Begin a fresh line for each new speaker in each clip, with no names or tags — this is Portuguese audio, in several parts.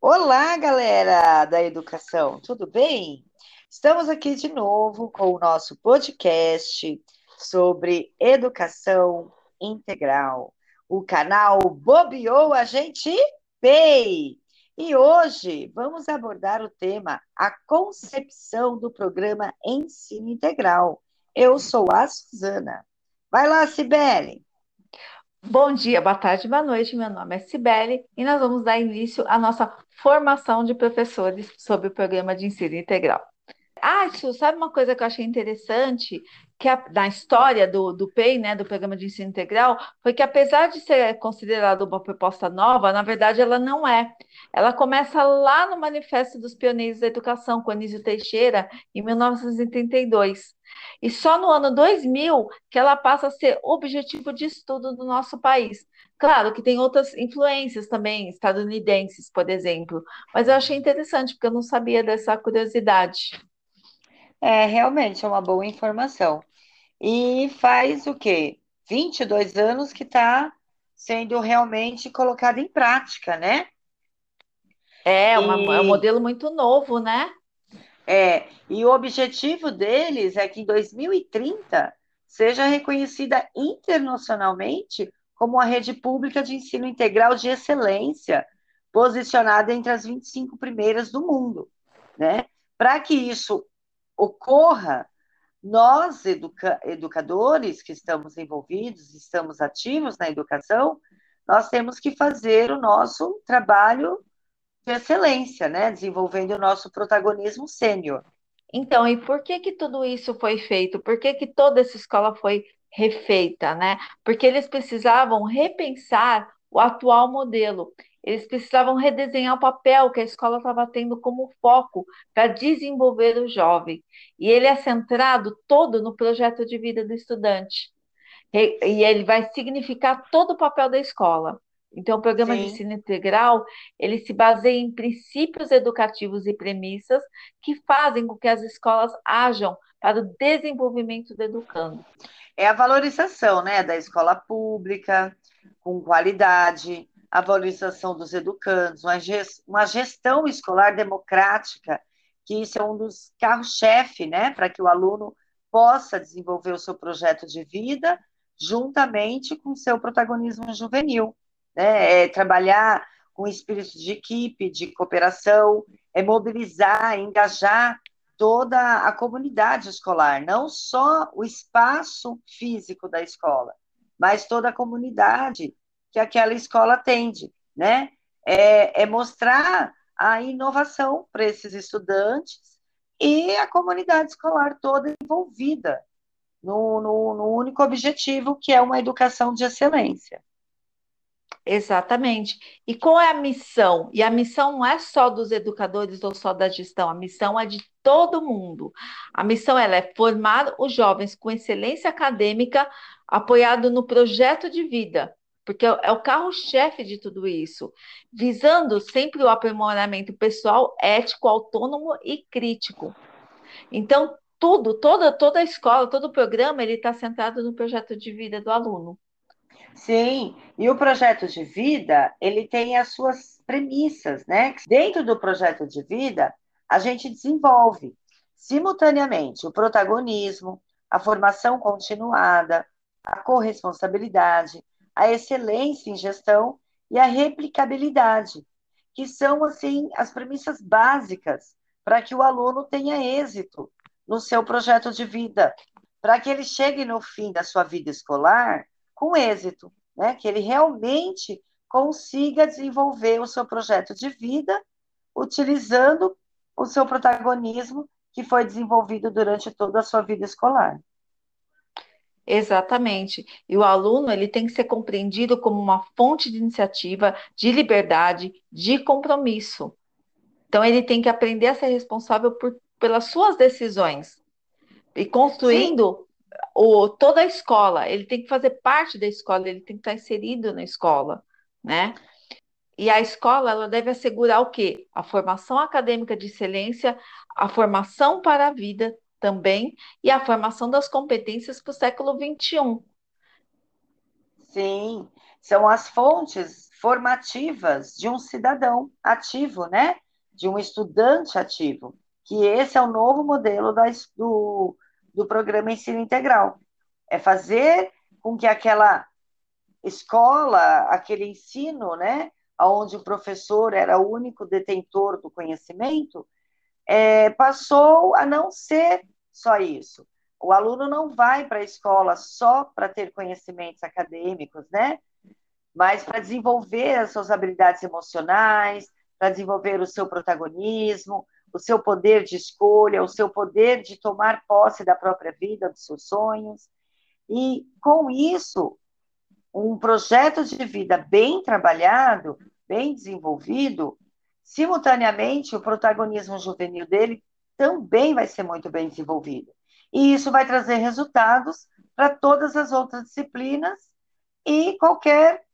Olá, galera da educação, tudo bem? Estamos aqui de novo com o nosso podcast sobre educação integral. O canal Bobeou a Gente Pay. E hoje vamos abordar o tema a concepção do programa Ensino Integral. Eu sou a Suzana. Vai lá, Sibeli.
Bom dia, boa tarde, boa noite. Meu nome é Cibele e nós vamos dar início à nossa formação de professores sobre o programa de ensino integral. Ah, Su, sabe uma coisa que eu achei interessante? Que a, na história do, do PEI, né, do Programa de Ensino Integral, foi que apesar de ser considerada uma proposta nova, na verdade ela não é. Ela começa lá no Manifesto dos Pioneiros da Educação, com Anísio Teixeira, em 1932. E só no ano 2000 que ela passa a ser objetivo de estudo do nosso país. Claro que tem outras influências também, estadunidenses, por exemplo, mas eu achei interessante, porque eu não sabia dessa curiosidade.
É, realmente é uma boa informação. E faz o quê? 22 anos que está sendo realmente colocado em prática, né?
É, uma, é um modelo muito novo, né?
É, e o objetivo deles é que em 2030 seja reconhecida internacionalmente como a rede pública de ensino integral de excelência, posicionada entre as 25 primeiras do mundo, né? Para que isso ocorra, nós, educa educadores que estamos envolvidos, estamos ativos na educação, nós temos que fazer o nosso trabalho de excelência, né? Desenvolvendo o nosso protagonismo sênior.
Então, e por que que tudo isso foi feito? Por que que toda essa escola foi refeita, né? Porque eles precisavam repensar o atual modelo. Eles precisavam redesenhar o papel que a escola estava tendo como foco para desenvolver o jovem. E ele é centrado todo no projeto de vida do estudante. E ele vai significar todo o papel da escola. Então, o programa Sim. de ensino integral, ele se baseia em princípios educativos e premissas que fazem com que as escolas ajam para o desenvolvimento do educando.
É a valorização, né, da escola pública, com qualidade, a valorização dos educandos, uma gestão escolar democrática, que isso é um dos carros-chefe, né, para que o aluno possa desenvolver o seu projeto de vida juntamente com seu protagonismo juvenil né? É trabalhar com espírito de equipe, de cooperação, é mobilizar, engajar toda a comunidade escolar, não só o espaço físico da escola, mas toda a comunidade que aquela escola atende, né? É, é mostrar a inovação para esses estudantes e a comunidade escolar toda envolvida no, no, no único objetivo, que é uma educação de excelência.
Exatamente. E qual é a missão? E a missão não é só dos educadores ou só da gestão, a missão é de todo mundo. A missão ela é formar os jovens com excelência acadêmica, apoiado no projeto de vida, porque é o carro-chefe de tudo isso, visando sempre o aprimoramento pessoal, ético, autônomo e crítico. Então, tudo, toda, toda a escola, todo o programa, ele está centrado no projeto de vida do aluno.
Sim, e o projeto de vida, ele tem as suas premissas, né? Dentro do projeto de vida, a gente desenvolve simultaneamente o protagonismo, a formação continuada, a corresponsabilidade, a excelência em gestão e a replicabilidade, que são assim as premissas básicas para que o aluno tenha êxito no seu projeto de vida, para que ele chegue no fim da sua vida escolar com êxito, né? que ele realmente consiga desenvolver o seu projeto de vida utilizando o seu protagonismo que foi desenvolvido durante toda a sua vida escolar.
Exatamente. E o aluno ele tem que ser compreendido como uma fonte de iniciativa, de liberdade, de compromisso. Então ele tem que aprender a ser responsável por, pelas suas decisões e construindo o, toda a escola, ele tem que fazer parte da escola, ele tem que estar inserido na escola, né? E a escola, ela deve assegurar o quê? A formação acadêmica de excelência, a formação para a vida também, e a formação das competências para o século XXI.
Sim, são as fontes formativas de um cidadão ativo, né? De um estudante ativo, que esse é o novo modelo da, do, do programa Ensino Integral. É fazer com que aquela escola, aquele ensino, né, onde o professor era o único detentor do conhecimento, é, passou a não ser só isso. O aluno não vai para a escola só para ter conhecimentos acadêmicos, né? Mas para desenvolver as suas habilidades emocionais, para desenvolver o seu protagonismo, o seu poder de escolha, o seu poder de tomar posse da própria vida, dos seus sonhos. E com isso, um projeto de vida bem trabalhado, bem desenvolvido, simultaneamente o protagonismo juvenil dele também vai ser muito bem desenvolvido. E isso vai trazer resultados para todas as outras disciplinas e qualquer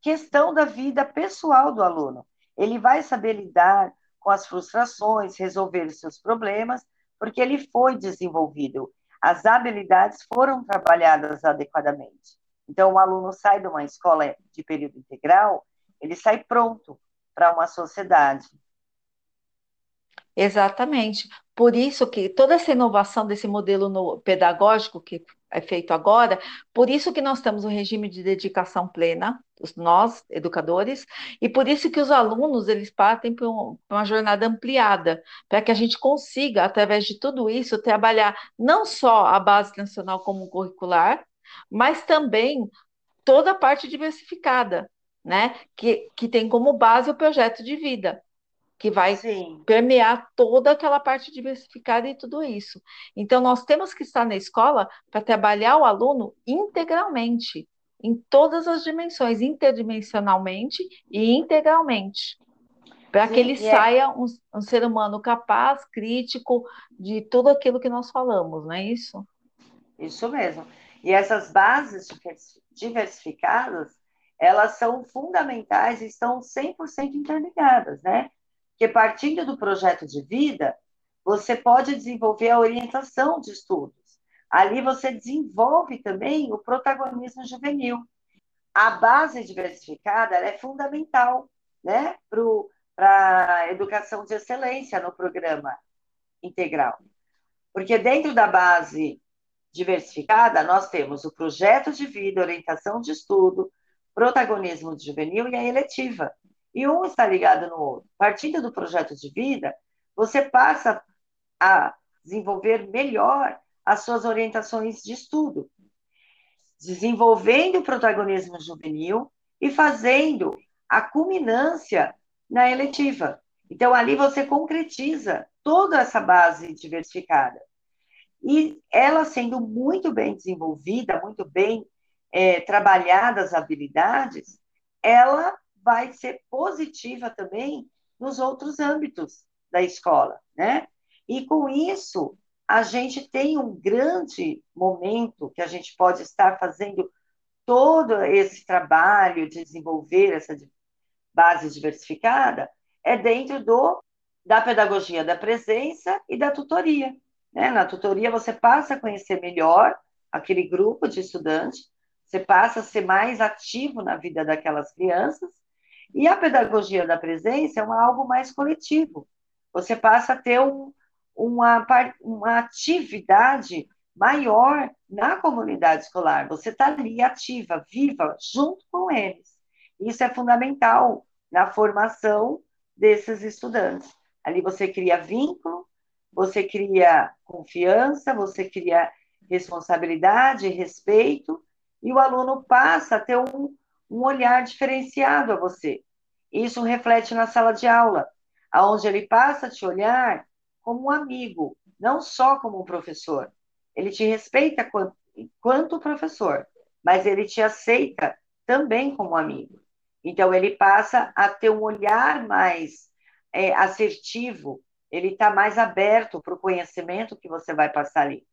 questão da vida pessoal do aluno. Ele vai saber lidar com as frustrações, resolver os seus problemas, porque ele foi desenvolvido. As habilidades foram trabalhadas adequadamente. Então, o aluno sai de uma escola de período integral, ele sai pronto para uma sociedade.
Exatamente. Por isso que toda essa inovação desse modelo no, pedagógico que é feito agora, por isso que nós temos um regime de dedicação plena, nós, educadores, e por isso que os alunos, eles partem para um, uma jornada ampliada, para que a gente consiga, através de tudo isso, trabalhar não só a base nacional como curricular, mas também toda a parte diversificada, né? Que, que tem como base o projeto de vida, que vai Sim. permear toda aquela parte diversificada e tudo isso. Então, nós temos que estar na escola para trabalhar o aluno integralmente, em todas as dimensões, interdimensionalmente e integralmente, para que ele é saia um, um, ser humano capaz, crítico de tudo aquilo que nós falamos, não é isso?
Isso mesmo. E essas bases diversificadas, elas são fundamentais e estão 100% interligadas, né? Porque partindo do projeto de vida, você pode desenvolver a orientação de estudos. Ali você desenvolve também o protagonismo juvenil. A base diversificada é fundamental né, para a educação de excelência no programa integral. Porque dentro da base diversificada, nós temos o projeto de vida, orientação de estudo, protagonismo juvenil e a eletiva e um está ligado no outro. Partindo do projeto de vida, você passa a desenvolver melhor as suas orientações de estudo, desenvolvendo o protagonismo juvenil e fazendo a culminância na eletiva. Então, ali você concretiza toda essa base diversificada. E ela sendo muito bem desenvolvida, muito bem é, trabalhada as habilidades, ela vai ser positiva também nos outros âmbitos da escola, né? E com isso, a gente tem um grande momento que a gente pode estar fazendo todo esse trabalho de desenvolver essa base diversificada é dentro do da pedagogia da presença e da tutoria. Né? Na tutoria, você passa a conhecer melhor aquele grupo de estudantes, você passa a ser mais ativo na vida daquelas crianças, e a pedagogia da presença é uma, algo mais coletivo. Você passa a ter um, uma, uma atividade maior na comunidade escolar. Você está ali ativa, viva, junto com eles. Isso é fundamental na formação desses estudantes. Ali você cria vínculo, você cria confiança, você cria responsabilidade, respeito, e o aluno passa a ter um, um olhar diferenciado a você. Isso reflete na sala de aula, aonde ele passa a te olhar como um amigo, não só como um professor. Ele te respeita quanto, professor, mas ele te aceita também como amigo. Então, ele passa a ter um olhar mais é, assertivo, ele está mais aberto para o conhecimento que você vai passar ali.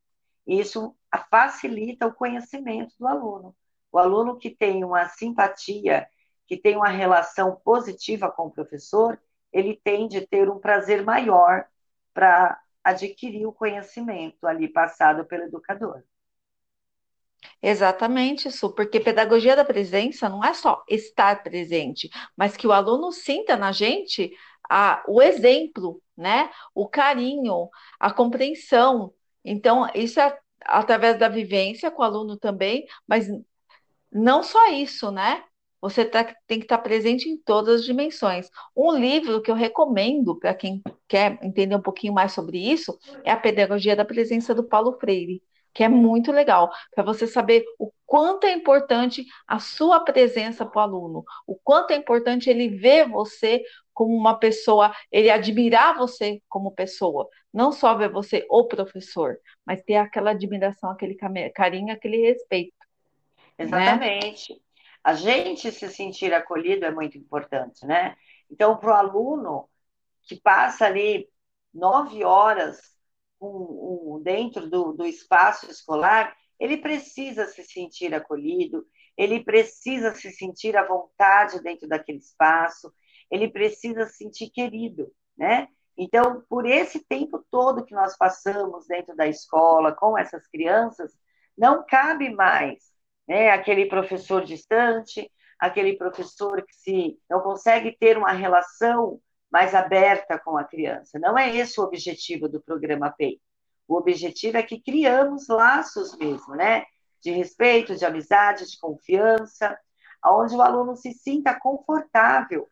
Isso facilita o conhecimento do aluno. O aluno que tem uma simpatia, que tem uma relação positiva com o professor, ele tende a ter um prazer maior para adquirir o conhecimento ali passado pelo educador.
Exatamente isso, porque pedagogia da presença não é só estar presente, mas que o aluno sinta na gente a, o exemplo, né? O carinho, a compreensão. Então, isso é através da vivência com o aluno também, mas não só isso, né? Você tá, tem que estar presente em todas as dimensões. Um livro que eu recomendo para quem quer entender um pouquinho mais sobre isso é A Pedagogia da Presença do Paulo Freire que é muito legal, para você saber o quanto é importante a sua presença para o aluno, o quanto é importante ele ver você como uma pessoa, ele admirar você como pessoa, não só ver você o professor, mas ter aquela admiração, aquele carinho, aquele respeito.
Né? Exatamente. Né? A gente se sentir acolhido é muito importante, né? Então, para o aluno que passa ali nove horas um, um, dentro do, do espaço escolar, ele precisa se sentir acolhido, ele precisa se sentir à vontade dentro daquele espaço, ele precisa se sentir querido, né? Então, por esse tempo todo que nós passamos dentro da escola com essas crianças, não cabe mais né, aquele professor distante, aquele professor que se não consegue ter uma relação mais aberta com a criança. Não é esse o objetivo do programa PEI. O objetivo é que criamos laços mesmo, né? De respeito, de amizade, de confiança, onde o aluno se sinta confortável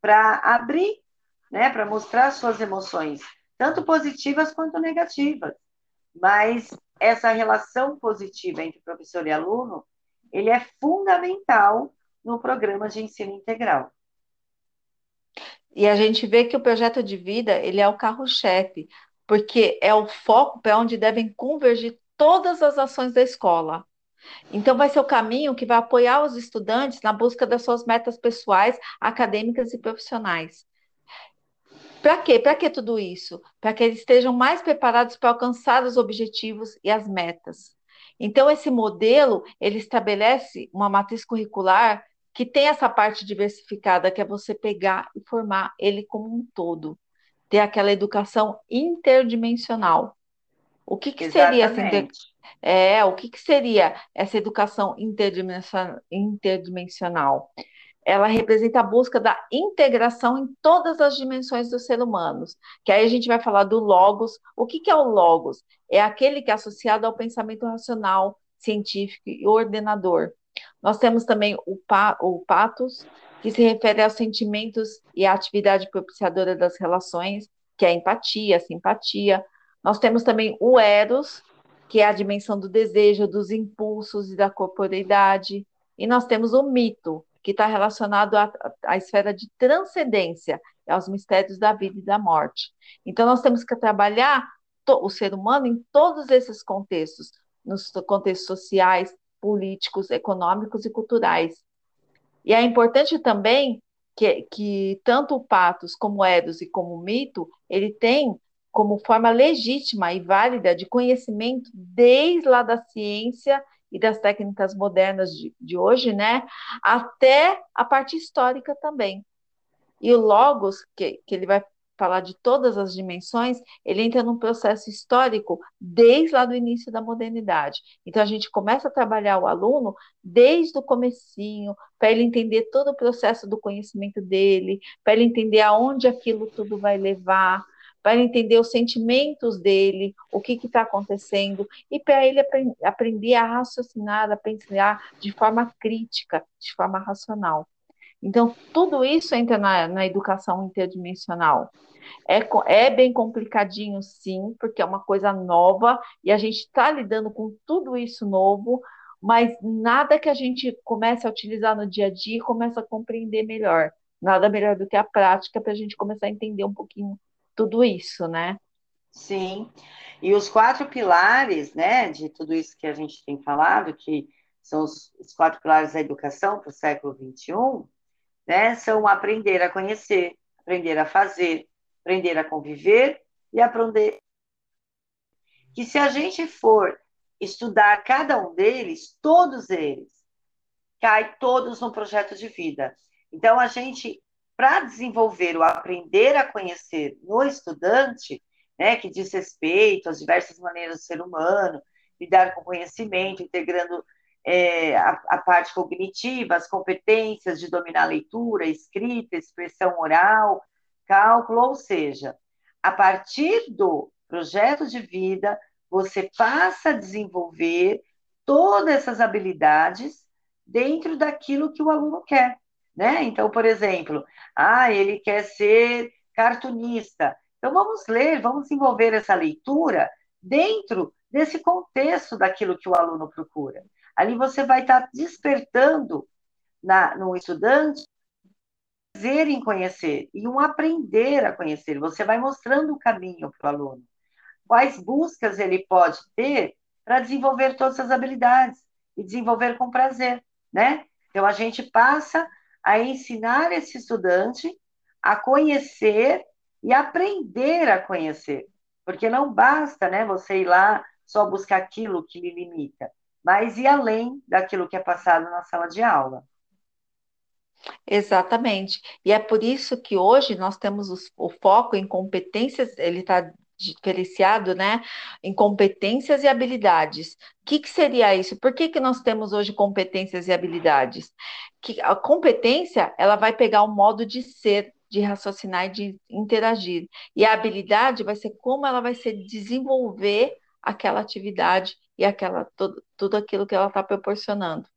para abrir, né? Para mostrar suas emoções, tanto positivas quanto negativas. Mas essa relação positiva entre professor e aluno, ele é fundamental no programa de ensino integral.
E a gente vê que o projeto de vida ele é o carro-chefe, porque é o foco para onde devem convergir todas as ações da escola. Então, vai ser o caminho que vai apoiar os estudantes na busca das suas metas pessoais, acadêmicas e profissionais. Para quê? Para que tudo isso? Para que eles estejam mais preparados para alcançar os objetivos e as metas. Então, esse modelo, ele estabelece uma matriz curricular que tem essa parte diversificada, que é você pegar e formar ele como um todo, ter aquela educação interdimensional. O que, que seria essa inter... é, o que, que seria essa educação interdimensional? Ela representa a busca da integração em todas as dimensões dos seres humanos. Que aí a gente vai falar do logos. O que, que é o logos? É aquele que é associado ao pensamento racional, científico e ordenador. Nós temos também o, pa, o patos, que se refere aos sentimentos e à atividade propiciadora das relações, que é a empatia, a simpatia. Nós temos também o eros, que é a dimensão do desejo, dos impulsos e da corporeidade. E nós temos o mito, que está relacionado à, à esfera de transcendência, aos mistérios da vida e da morte. Então, nós temos que trabalhar o ser humano em todos esses contextos, nos contextos sociais, políticos, econômicos e culturais. E é importante também que, que tanto o patos como o Eros e como o mito, ele tem como forma legítima e válida de conhecimento desde lá da ciência e das técnicas modernas de, de hoje, né, até a parte histórica também. E o Logos, que, que ele vai falar de todas as dimensões, ele entra num processo histórico desde lá do início da modernidade. Então a gente começa a trabalhar o aluno desde o comecinho, para ele entender todo o processo do conhecimento dele, para ele entender aonde aquilo tudo vai levar, ele entender os sentimentos dele, o que está acontecendo, e para ele aprend aprender a raciocinar, a pensar de forma crítica, de forma racional. Então, tudo isso entra na, na educação interdimensional. É, é bem complicadinho, sim, porque é uma coisa nova e a gente está lidando com tudo isso novo, mas nada que a gente comece a utilizar no dia a dia começa a compreender melhor. Nada melhor do que a prática para a gente começar a entender um pouquinho tudo isso, né?
Sim. E os quatro pilares, né, de tudo isso que a gente tem falado, que são os, os quatro pilares da educação para o século XXI, né, são aprender a conhecer, aprender a fazer, aprender a conviver e aprender que se a gente for estudar cada um deles, todos eles, cai todos no projeto de vida. Então, a gente, para desenvolver o aprender a conhecer no estudante, né, que diz respeito às diversas maneiras do ser humano, lidar com conhecimento, integrando é, a, a, parte cognitiva, as competências de dominar a leitura, escrita, expressão oral, cálculo, ou seja, a partir do projeto de vida, você passa a desenvolver todas essas habilidades dentro daquilo que o aluno quer, né? Então, por exemplo, ah, ele quer ser cartunista. Então, vamos ler, vamos desenvolver essa leitura dentro desse contexto daquilo que o aluno procura. Ali você vai estar despertando na, no estudante prazer em conhecer e um aprender a conhecer. Você vai mostrando o caminho para o aluno. Quais buscas ele pode ter para desenvolver todas as habilidades e desenvolver com prazer, né? Então a gente passa a ensinar esse estudante a conhecer e aprender a conhecer. Porque não basta, né, você ir lá só buscar aquilo que lhe limita, mas ir além daquilo que é passado na sala de aula.
Exatamente. E é por isso que hoje nós temos o foco em competências, ele está diferenciado, né, em competências e habilidades. O que, que seria isso? Por que, que nós temos hoje competências e habilidades? Que a competência, ela vai pegar o modo de ser, de raciocinar e de interagir. E a habilidade vai ser como ela vai se desenvolver aquela atividade e aquela tudo, tudo aquilo que ela está proporcionando.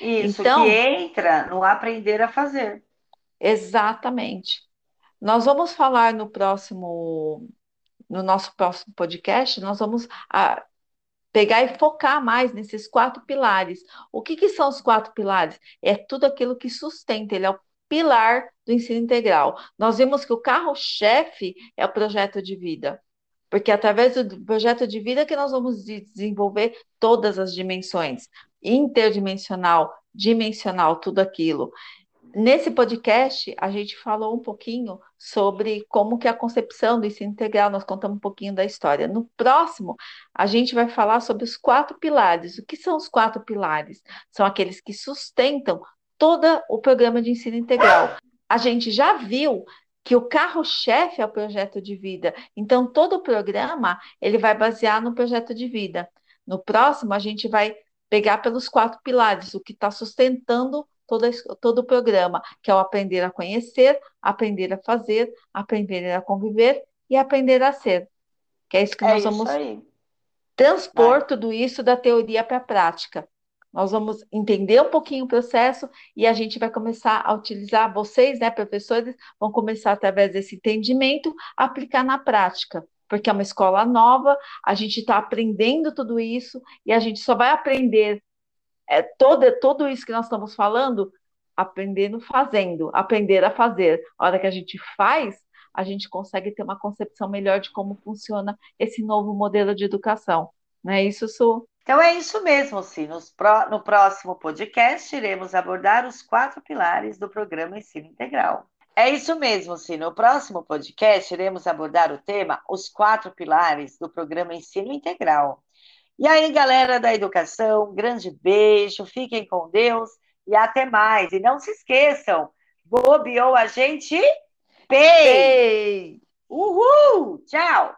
Isso, então, que entra no aprender a fazer.
Exatamente. Nós vamos falar no próximo, no nosso próximo podcast, nós vamos a, ah, pegar e focar mais nesses quatro pilares. O que, que são os quatro pilares? É tudo aquilo que sustenta, ele é o pilar do ensino integral. Nós vimos que o carro-chefe é o projeto de vida porque é através do projeto de vida que nós vamos desenvolver todas as dimensões, interdimensional, dimensional, tudo aquilo. Nesse podcast, a gente falou um pouquinho sobre como que é a concepção do ensino integral, nós contamos um pouquinho da história. No próximo, a gente vai falar sobre os quatro pilares. O que são os quatro pilares? São aqueles que sustentam todo o programa de ensino integral. A gente já viu que o carro-chefe é o projeto de vida. Então, todo o programa ele vai basear no projeto de vida. No próximo, a gente vai pegar pelos quatro pilares, o que está sustentando todo, todo o programa, que é o aprender a conhecer, aprender a fazer, aprender a conviver e aprender a ser. Que é isso que é nós vamos transpor vai. tudo isso da teoria para a prática. Nós vamos entender um pouquinho o processo e a gente vai começar a utilizar, vocês, né, professores, vão começar através desse entendimento a aplicar na prática, porque é uma escola nova, a gente está aprendendo tudo isso e a gente só vai aprender é, todo, tudo isso que nós estamos falando aprendendo fazendo, aprender a fazer. A hora que a gente faz, a gente consegue ter uma concepção melhor de como funciona esse novo modelo de educação. Não é isso, Su?
Então é isso mesmo, sim. No próximo podcast, iremos abordar os quatro pilares do programa Ensino Integral. É isso mesmo, sim. No próximo podcast, iremos abordar o tema Os Quatro Pilares do Programa Ensino Integral. E aí, galera da educação, um grande beijo, fiquem com Deus e até mais. E não se esqueçam, bobeou a gente? Pay! Uhul! Tchau!